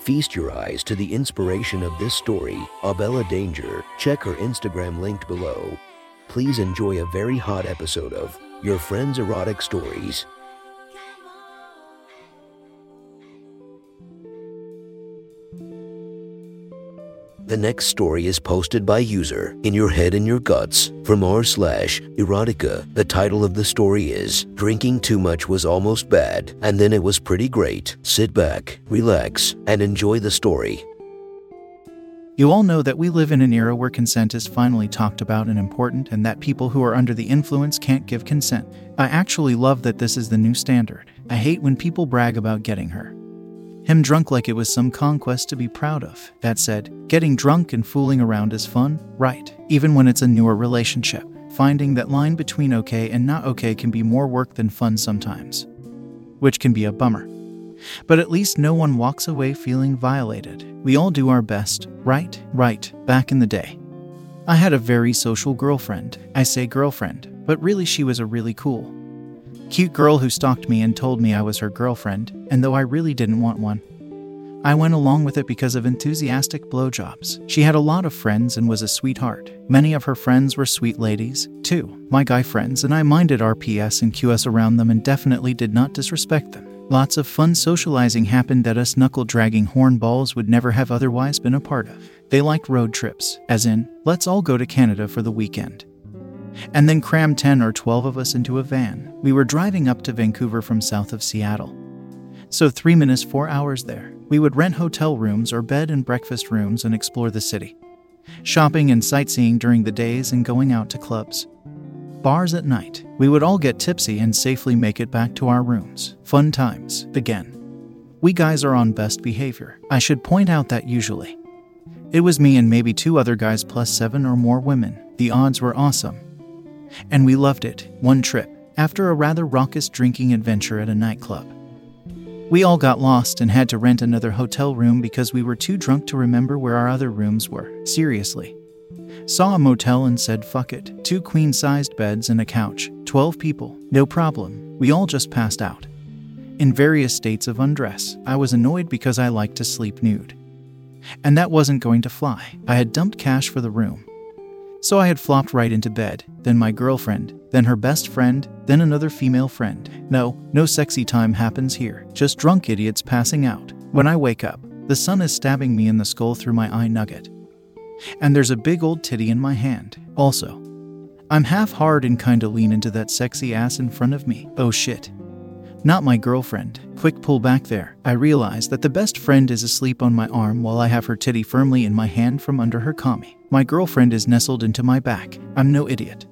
Feast your eyes to the inspiration of this story, Abella Danger. Check her Instagram linked below. Please enjoy a very hot episode of Your Friend's Erotic Stories. The next story is posted by user In Your Head and Your Guts from r slash erotica. The title of the story is Drinking Too Much Was Almost Bad, and then it was pretty great. Sit back, relax, and enjoy the story. You all know that we live in an era where consent is finally talked about and important, and that people who are under the influence can't give consent. I actually love that this is the new standard. I hate when people brag about getting her. Him drunk like it was some conquest to be proud of. That said, getting drunk and fooling around is fun, right? Even when it's a newer relationship. Finding that line between okay and not okay can be more work than fun sometimes, which can be a bummer. But at least no one walks away feeling violated. We all do our best, right? Right, back in the day. I had a very social girlfriend. I say girlfriend, but really she was a really cool, cute girl who stalked me and told me I was her girlfriend, and though I really didn't want one, I went along with it because of enthusiastic blowjobs. She had a lot of friends and was a sweetheart. Many of her friends were sweet ladies, too, my guy friends, and I minded RPS and QS around them and definitely did not disrespect them. Lots of fun socializing happened that us knuckle dragging hornballs would never have otherwise been a part of. They liked road trips, as in, let's all go to Canada for the weekend and then cram 10 or 12 of us into a van. We were driving up to Vancouver from south of Seattle. So, three minutes, four hours there. We would rent hotel rooms or bed and breakfast rooms and explore the city. Shopping and sightseeing during the days and going out to clubs. Bars at night. We would all get tipsy and safely make it back to our rooms. Fun times. Again. We guys are on best behavior. I should point out that usually. It was me and maybe two other guys plus seven or more women. The odds were awesome. And we loved it, one trip, after a rather raucous drinking adventure at a nightclub. We all got lost and had to rent another hotel room because we were too drunk to remember where our other rooms were. Seriously. Saw a motel and said, fuck it. Two queen sized beds and a couch. 12 people. No problem. We all just passed out. In various states of undress, I was annoyed because I liked to sleep nude. And that wasn't going to fly. I had dumped cash for the room, so I had flopped right into bed, then my girlfriend, then her best friend, then another female friend. No, no sexy time happens here, just drunk idiots passing out. When I wake up, the sun is stabbing me in the skull through my eye nugget. And there's a big old titty in my hand, also. I'm half hard and kinda lean into that sexy ass in front of me. Oh shit. Not my girlfriend. Quick pull back there. I realize that the best friend is asleep on my arm while I have her titty firmly in my hand from under her commie. My girlfriend is nestled into my back. I'm no idiot.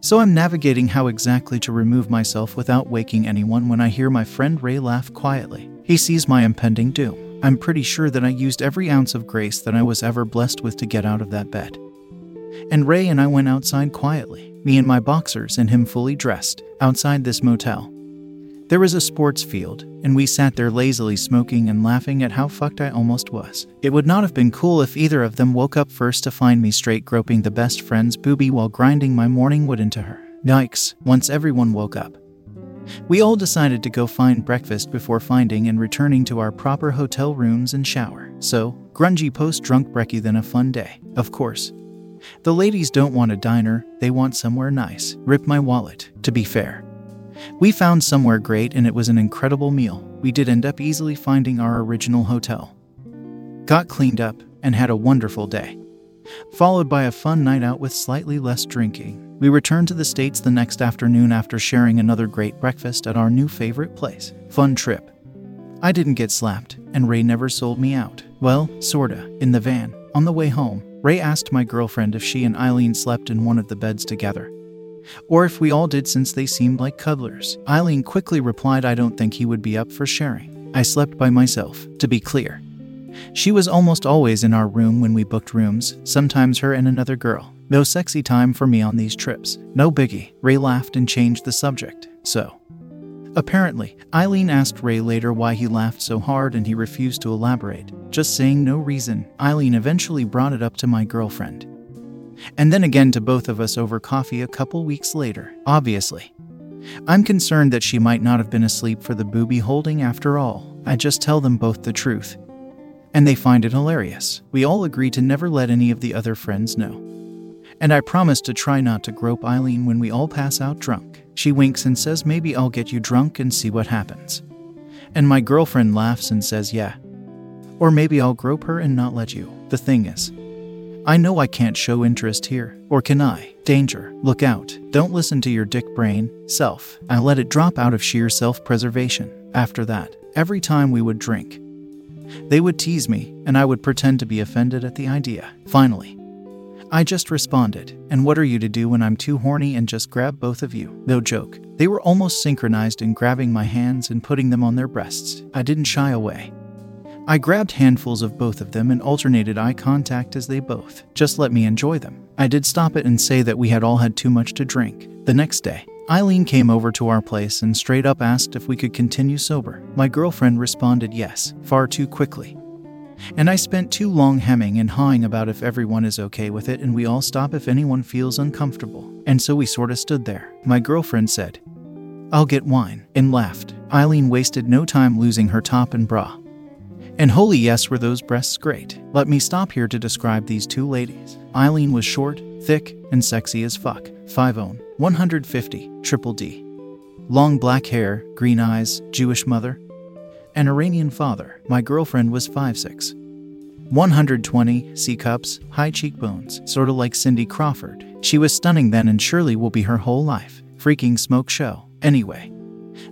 So I'm navigating how exactly to remove myself without waking anyone when I hear my friend Ray laugh quietly. He sees my impending doom. I'm pretty sure that I used every ounce of grace that I was ever blessed with to get out of that bed. And Ray and I went outside quietly, me in my boxers and him fully dressed, outside this motel. There was a sports field, and we sat there lazily smoking and laughing at how fucked I almost was. It would not have been cool if either of them woke up first to find me straight groping the best friend's boobie while grinding my morning wood into her. Yikes, once everyone woke up. We all decided to go find breakfast before finding and returning to our proper hotel rooms and shower. So, grungy post drunk brekkie than a fun day, of course. The ladies don't want a diner, they want somewhere nice. Rip my wallet, to be fair. We found somewhere great and it was an incredible meal. We did end up easily finding our original hotel. Got cleaned up and had a wonderful day. Followed by a fun night out with slightly less drinking. We returned to the States the next afternoon after sharing another great breakfast at our new favorite place. Fun trip. I didn't get slapped, and Ray never sold me out. Well, sorta, in the van. On the way home, Ray asked my girlfriend if she and Eileen slept in one of the beds together or if we all did since they seemed like cuddlers. Eileen quickly replied, I don't think he would be up for sharing. I slept by myself, to be clear. She was almost always in our room when we booked rooms, sometimes her and another girl. No sexy time for me on these trips. No biggie. Ray laughed and changed the subject. So, Apparently, Eileen asked Ray later why he laughed so hard and he refused to elaborate. Just saying no reason, Eileen eventually brought it up to my girlfriend. And then again to both of us over coffee a couple weeks later, obviously. I'm concerned that she might not have been asleep for the booby holding after all. I just tell them both the truth. And they find it hilarious. We all agree to never let any of the other friends know. And I promise to try not to grope Eileen when we all pass out drunk. She winks and says, Maybe I'll get you drunk and see what happens. And my girlfriend laughs and says, Yeah. Or maybe I'll grope her and not let you. The thing is, I know I can't show interest here. Or can I? Danger. Look out. Don't listen to your dick brain, self. I let it drop out of sheer self preservation. After that, every time we would drink, they would tease me, and I would pretend to be offended at the idea. Finally, I just responded, and what are you to do when I'm too horny and just grab both of you? No joke. They were almost synchronized in grabbing my hands and putting them on their breasts. I didn't shy away. I grabbed handfuls of both of them and alternated eye contact as they both just let me enjoy them. I did stop it and say that we had all had too much to drink. The next day, Eileen came over to our place and straight up asked if we could continue sober. My girlfriend responded yes, far too quickly. And I spent too long hemming and hawing about if everyone is okay with it and we all stop if anyone feels uncomfortable. And so we sorta stood there. My girlfriend said, I'll get wine, and laughed. Eileen wasted no time losing her top and bra. And holy yes, were those breasts great. Let me stop here to describe these two ladies. Eileen was short, thick, and sexy as fuck. 5 own, 150, triple D. Long black hair, green eyes, Jewish mother, an Iranian father. My girlfriend was 5'6. 120, C cups, high cheekbones, sort of like Cindy Crawford. She was stunning then and surely will be her whole life. Freaking smoke show. Anyway,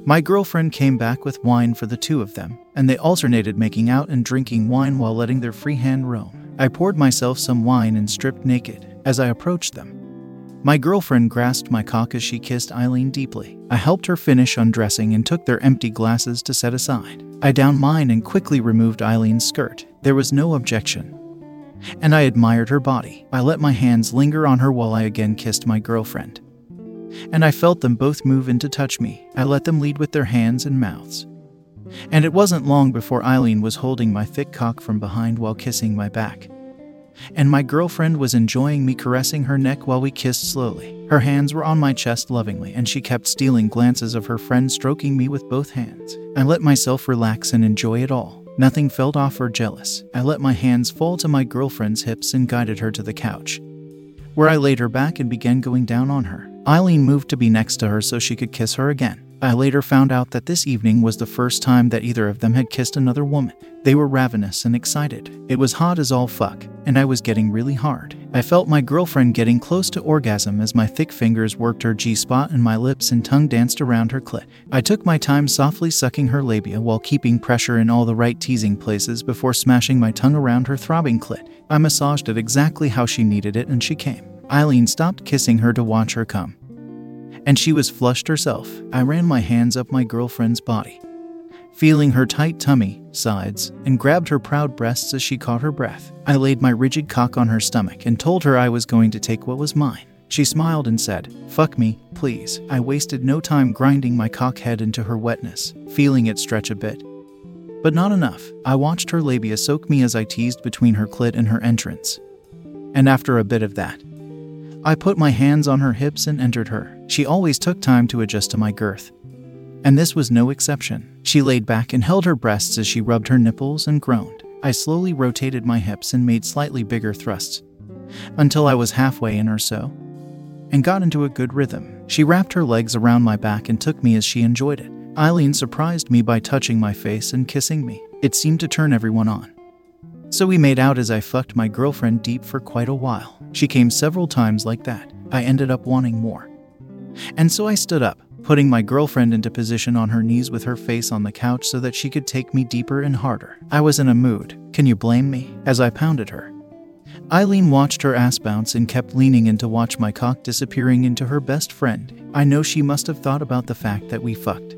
my girlfriend came back with wine for the two of them, and they alternated making out and drinking wine while letting their free hand roam. I poured myself some wine and stripped naked as I approached them. My girlfriend grasped my cock as she kissed Eileen deeply. I helped her finish undressing and took their empty glasses to set aside. I downed mine and quickly removed Eileen's skirt. There was no objection. And I admired her body. I let my hands linger on her while I again kissed my girlfriend. And I felt them both move in to touch me. I let them lead with their hands and mouths. And it wasn't long before Eileen was holding my thick cock from behind while kissing my back and my girlfriend was enjoying me caressing her neck while we kissed slowly. Her hands were on my chest lovingly, and she kept stealing glances of her friend stroking me with both hands. I let myself relax and enjoy it all. Nothing felt off or jealous. I let my hands fall to my girlfriend's hips and guided her to the couch, where I laid her back and began going down on her. Eileen moved to be next to her so she could kiss her again. I later found out that this evening was the first time that either of them had kissed another woman. They were ravenous and excited. It was hot as all fuck, and I was getting really hard. I felt my girlfriend getting close to orgasm as my thick fingers worked her G spot and my lips and tongue danced around her clit. I took my time softly sucking her labia while keeping pressure in all the right teasing places before smashing my tongue around her throbbing clit. I massaged it exactly how she needed it and she came. Eileen stopped kissing her to watch her come and she was flushed herself. I ran my hands up my girlfriend's body, feeling her tight tummy, sides, and grabbed her proud breasts as she caught her breath. I laid my rigid cock on her stomach and told her I was going to take what was mine. She smiled and said, Fuck me, please. I wasted no time grinding my cock head into her wetness, feeling it stretch a bit. But not enough. I watched her labia soak me as I teased between her clit and her entrance. And after a bit of that, I put my hands on her hips and entered her. She always took time to adjust to my girth. And this was no exception. She laid back and held her breasts as she rubbed her nipples and groaned. I slowly rotated my hips and made slightly bigger thrusts until I was halfway in or so and got into a good rhythm. She wrapped her legs around my back and took me as she enjoyed it. Eileen surprised me by touching my face and kissing me. It seemed to turn everyone on. So we made out as I fucked my girlfriend deep for quite a while. She came several times like that. I ended up wanting more. And so I stood up, putting my girlfriend into position on her knees with her face on the couch so that she could take me deeper and harder. I was in a mood. Can you blame me? As I pounded her. Eileen watched her ass bounce and kept leaning in to watch my cock disappearing into her best friend. I know she must have thought about the fact that we fucked.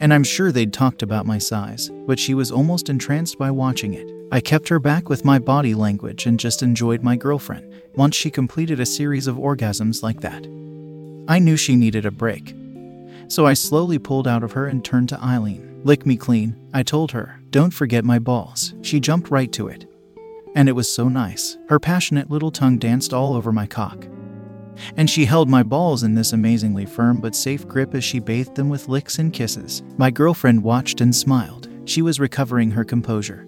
And I'm sure they'd talked about my size, but she was almost entranced by watching it. I kept her back with my body language and just enjoyed my girlfriend once she completed a series of orgasms like that. I knew she needed a break. So I slowly pulled out of her and turned to Eileen. Lick me clean, I told her. Don't forget my balls. She jumped right to it. And it was so nice. Her passionate little tongue danced all over my cock. And she held my balls in this amazingly firm but safe grip as she bathed them with licks and kisses. My girlfriend watched and smiled. She was recovering her composure.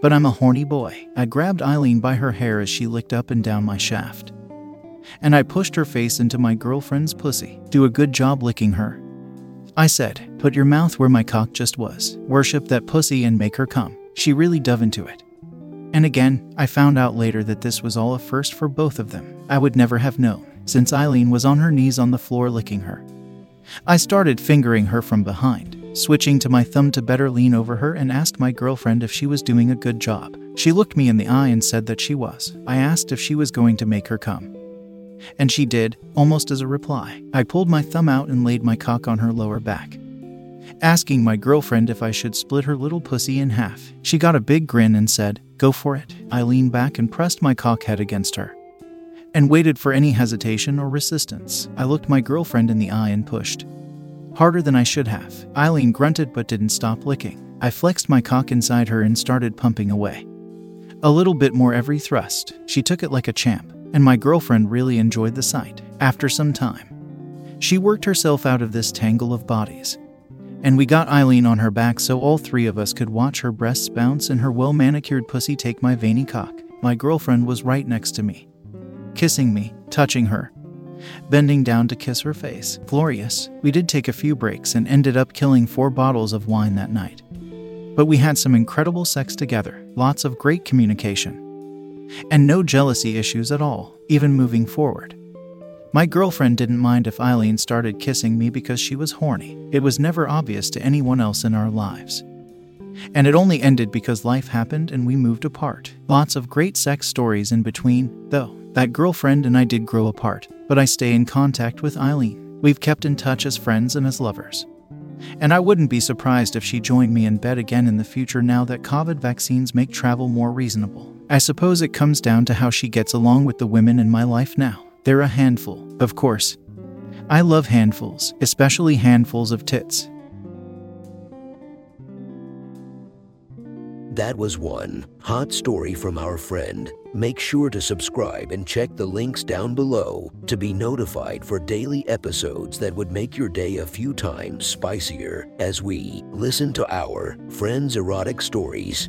But I'm a horny boy. I grabbed Eileen by her hair as she licked up and down my shaft. And I pushed her face into my girlfriend's pussy. Do a good job licking her. I said, Put your mouth where my cock just was. Worship that pussy and make her come. She really dove into it. And again, I found out later that this was all a first for both of them. I would never have known, since Eileen was on her knees on the floor licking her. I started fingering her from behind, switching to my thumb to better lean over her and asked my girlfriend if she was doing a good job. She looked me in the eye and said that she was. I asked if she was going to make her come. And she did, almost as a reply. I pulled my thumb out and laid my cock on her lower back, asking my girlfriend if I should split her little pussy in half. She got a big grin and said, Go for it. I leaned back and pressed my cock head against her and waited for any hesitation or resistance. I looked my girlfriend in the eye and pushed. Harder than I should have. Eileen grunted but didn't stop licking. I flexed my cock inside her and started pumping away. A little bit more every thrust. She took it like a champ, and my girlfriend really enjoyed the sight. After some time, she worked herself out of this tangle of bodies. And we got Eileen on her back so all three of us could watch her breasts bounce and her well manicured pussy take my veiny cock. My girlfriend was right next to me, kissing me, touching her, bending down to kiss her face. Glorious. We did take a few breaks and ended up killing four bottles of wine that night. But we had some incredible sex together, lots of great communication, and no jealousy issues at all, even moving forward. My girlfriend didn't mind if Eileen started kissing me because she was horny. It was never obvious to anyone else in our lives. And it only ended because life happened and we moved apart. Lots of great sex stories in between, though. That girlfriend and I did grow apart, but I stay in contact with Eileen. We've kept in touch as friends and as lovers. And I wouldn't be surprised if she joined me in bed again in the future now that COVID vaccines make travel more reasonable. I suppose it comes down to how she gets along with the women in my life now. They're a handful, of course. I love handfuls, especially handfuls of tits. That was one hot story from our friend. Make sure to subscribe and check the links down below to be notified for daily episodes that would make your day a few times spicier as we listen to our friends' erotic stories.